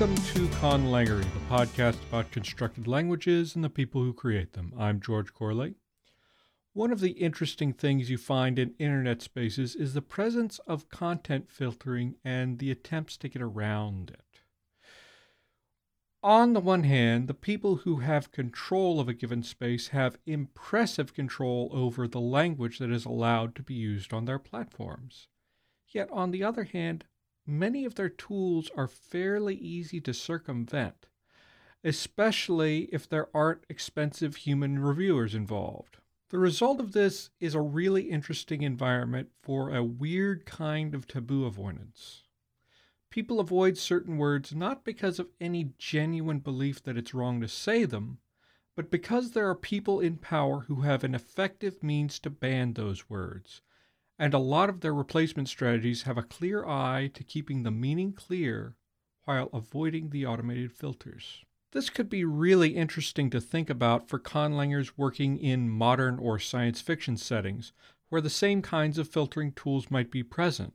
Welcome to Conlangery, the podcast about constructed languages and the people who create them. I'm George Corley. One of the interesting things you find in internet spaces is the presence of content filtering and the attempts to get around it. On the one hand, the people who have control of a given space have impressive control over the language that is allowed to be used on their platforms. Yet, on the other hand, many of their tools are fairly easy to circumvent, especially if there aren't expensive human reviewers involved. The result of this is a really interesting environment for a weird kind of taboo avoidance. People avoid certain words not because of any genuine belief that it's wrong to say them, but because there are people in power who have an effective means to ban those words and a lot of their replacement strategies have a clear eye to keeping the meaning clear while avoiding the automated filters. This could be really interesting to think about for conlangers working in modern or science fiction settings, where the same kinds of filtering tools might be present.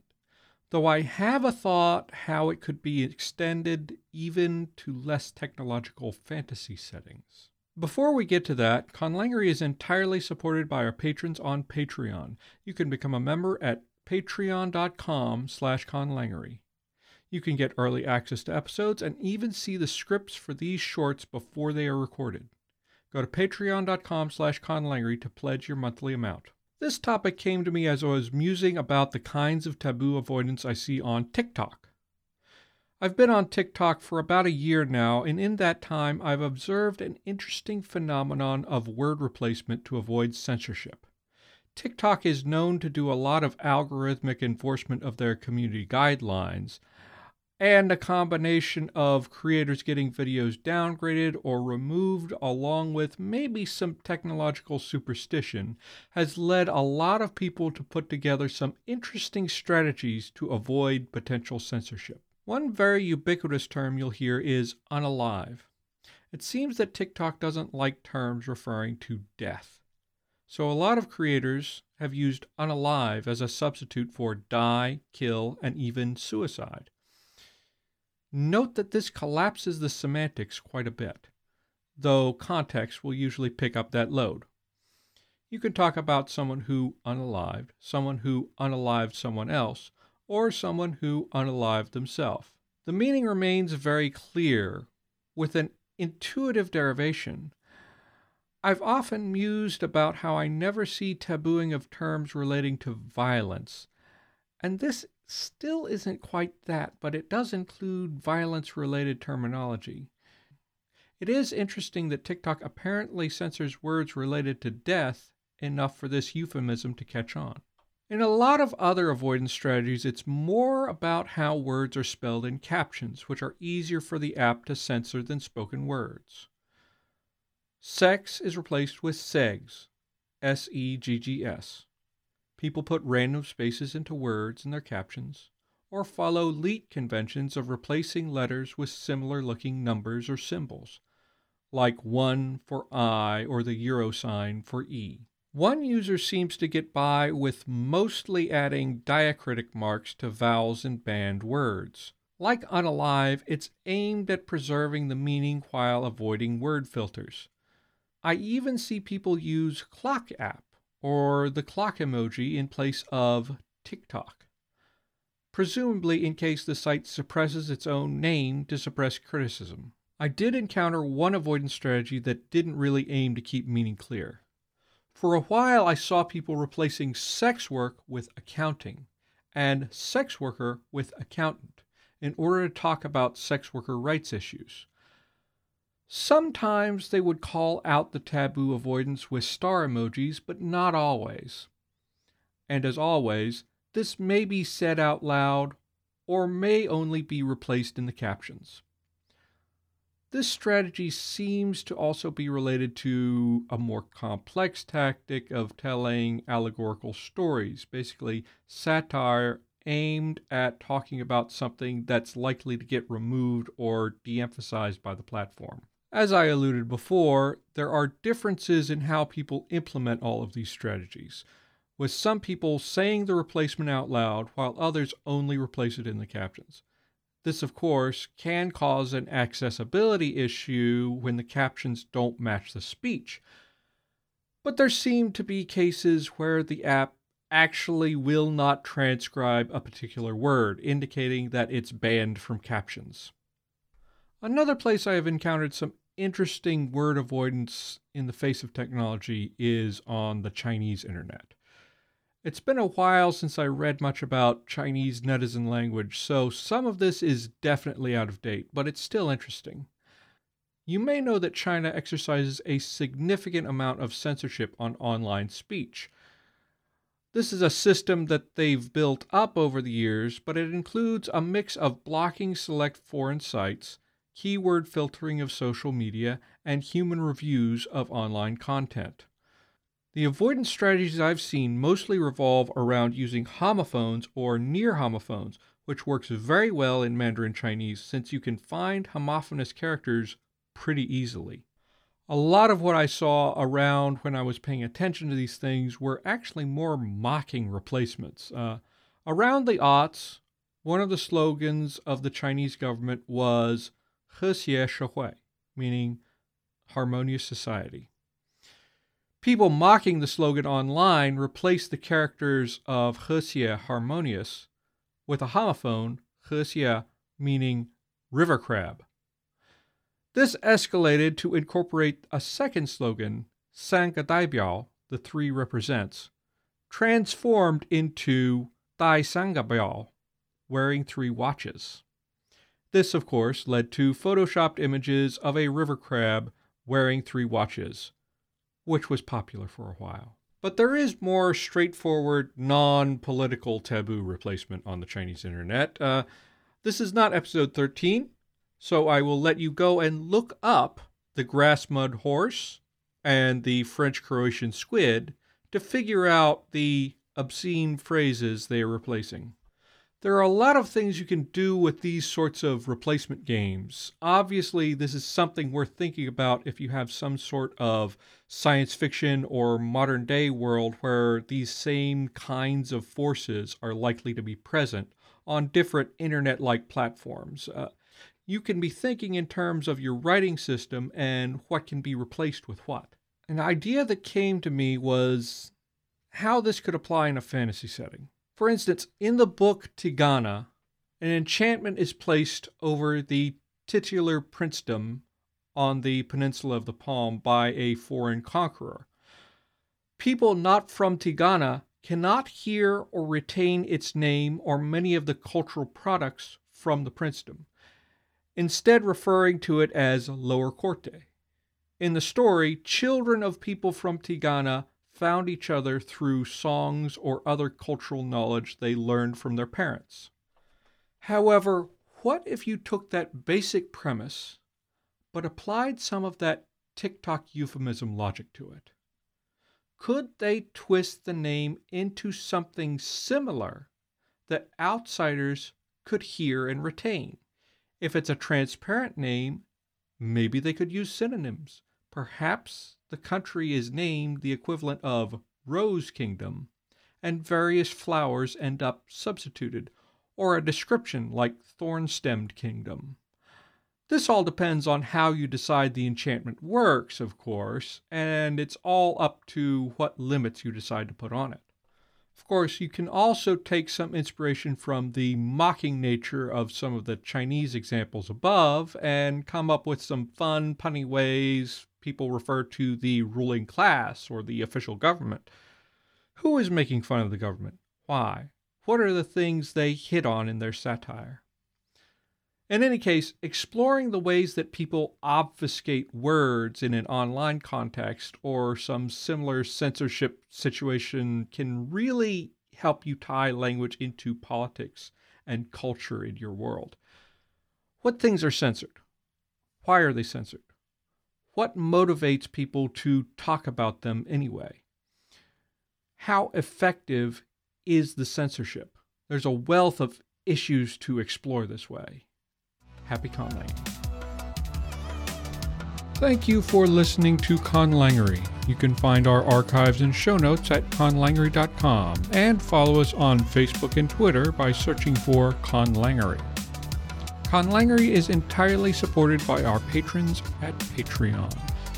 Though I have a thought how it could be extended even to less technological fantasy settings. Before we get to that, Conlangery is entirely supported by our patrons on Patreon. You can become a member at patreon.com slash conlangery. You can get early access to episodes and even see the scripts for these shorts before they are recorded. Go to patreon.com slash conlangery to pledge your monthly amount. This topic came to me as I was musing about the kinds of taboo avoidance I see on TikTok. I've been on TikTok for about a year now, and in that time, I've observed an interesting phenomenon of word replacement to avoid censorship. TikTok is known to do a lot of algorithmic enforcement of their community guidelines, and a combination of creators getting videos downgraded or removed, along with maybe some technological superstition, has led a lot of people to put together some interesting strategies to avoid potential censorship. One very ubiquitous term you'll hear is unalive. It seems that TikTok doesn't like terms referring to death. So a lot of creators have used unalive as a substitute for die, kill, and even suicide. Note that this collapses the semantics quite a bit, though context will usually pick up that load. You can talk about someone who unalived, someone who unalived someone else, or someone who unalived themselves. The meaning remains very clear with an intuitive derivation. I've often mused about how I never see tabooing of terms relating to violence, and this still isn't quite that, but it does include violence related terminology. It is interesting that TikTok apparently censors words related to death enough for this euphemism to catch on. In a lot of other avoidance strategies, it's more about how words are spelled in captions, which are easier for the app to censor than spoken words. Sex is replaced with segs, S E G G S. People put random spaces into words in their captions, or follow leet conventions of replacing letters with similar looking numbers or symbols, like 1 for I or the euro sign for E. One user seems to get by with mostly adding diacritic marks to vowels in banned words. Like Unalive, it's aimed at preserving the meaning while avoiding word filters. I even see people use Clock app or the clock emoji in place of TikTok, presumably in case the site suppresses its own name to suppress criticism. I did encounter one avoidance strategy that didn't really aim to keep meaning clear. For a while, I saw people replacing sex work with accounting and sex worker with accountant in order to talk about sex worker rights issues. Sometimes they would call out the taboo avoidance with star emojis, but not always. And as always, this may be said out loud or may only be replaced in the captions. This strategy seems to also be related to a more complex tactic of telling allegorical stories, basically, satire aimed at talking about something that's likely to get removed or de emphasized by the platform. As I alluded before, there are differences in how people implement all of these strategies, with some people saying the replacement out loud while others only replace it in the captions. This, of course, can cause an accessibility issue when the captions don't match the speech. But there seem to be cases where the app actually will not transcribe a particular word, indicating that it's banned from captions. Another place I have encountered some interesting word avoidance in the face of technology is on the Chinese internet. It's been a while since I read much about Chinese netizen language, so some of this is definitely out of date, but it's still interesting. You may know that China exercises a significant amount of censorship on online speech. This is a system that they've built up over the years, but it includes a mix of blocking select foreign sites, keyword filtering of social media, and human reviews of online content. The avoidance strategies I've seen mostly revolve around using homophones or near homophones, which works very well in Mandarin Chinese since you can find homophonous characters pretty easily. A lot of what I saw around when I was paying attention to these things were actually more mocking replacements. Uh, around the aughts, one of the slogans of the Chinese government was He Xie Shi meaning harmonious society. People mocking the slogan online replaced the characters of hexie harmonious with a homophone, hexie meaning river crab. This escalated to incorporate a second slogan, Daibiao, the three represents, transformed into Dai Sanga Biao, wearing three watches. This, of course, led to photoshopped images of a river crab wearing three watches, which was popular for a while. But there is more straightforward, non political taboo replacement on the Chinese internet. Uh, this is not episode 13, so I will let you go and look up the grass mud horse and the French Croatian squid to figure out the obscene phrases they are replacing. There are a lot of things you can do with these sorts of replacement games. Obviously, this is something worth thinking about if you have some sort of science fiction or modern day world where these same kinds of forces are likely to be present on different internet like platforms. Uh, you can be thinking in terms of your writing system and what can be replaced with what. An idea that came to me was how this could apply in a fantasy setting. For instance, in the book Tigana, an enchantment is placed over the titular princedom on the peninsula of the Palm by a foreign conqueror. People not from Tigana cannot hear or retain its name or many of the cultural products from the princedom, instead, referring to it as Lower Corte. In the story, children of people from Tigana found each other through songs or other cultural knowledge they learned from their parents. However, what if you took that basic premise but applied some of that TikTok euphemism logic to it? Could they twist the name into something similar that outsiders could hear and retain? If it's a transparent name, maybe they could use synonyms. Perhaps the country is named the equivalent of Rose Kingdom, and various flowers end up substituted, or a description like Thorn Stemmed Kingdom. This all depends on how you decide the enchantment works, of course, and it's all up to what limits you decide to put on it. Of course, you can also take some inspiration from the mocking nature of some of the Chinese examples above and come up with some fun, punny ways people refer to the ruling class or the official government. Who is making fun of the government? Why? What are the things they hit on in their satire? In any case, exploring the ways that people obfuscate words in an online context or some similar censorship situation can really help you tie language into politics and culture in your world. What things are censored? Why are they censored? What motivates people to talk about them anyway? How effective is the censorship? There's a wealth of issues to explore this way. Happy conlang. Thank you for listening to Conlangery. You can find our archives and show notes at conlangery.com and follow us on Facebook and Twitter by searching for Conlangery. Conlangery is entirely supported by our patrons at Patreon.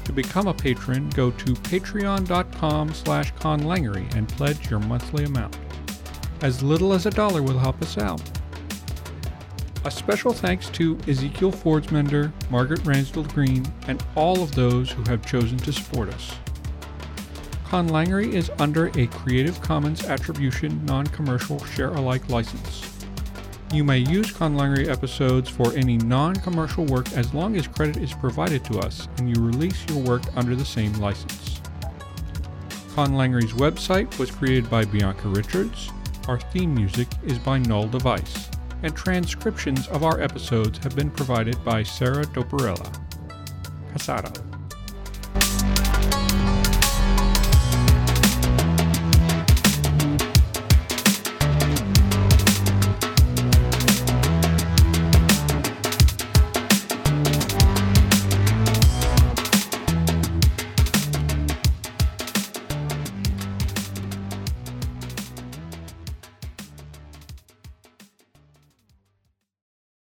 To become a patron, go to patreon.com slash conlangery and pledge your monthly amount. As little as a dollar will help us out. A special thanks to Ezekiel Fordsmender, Margaret Ransdell Green, and all of those who have chosen to support us. Conlangery is under a Creative Commons Attribution Non Commercial Share Alike license. You may use Conlangery episodes for any non commercial work as long as credit is provided to us and you release your work under the same license. Conlangery's website was created by Bianca Richards. Our theme music is by Null Device, and transcriptions of our episodes have been provided by Sarah Doperella. Casado.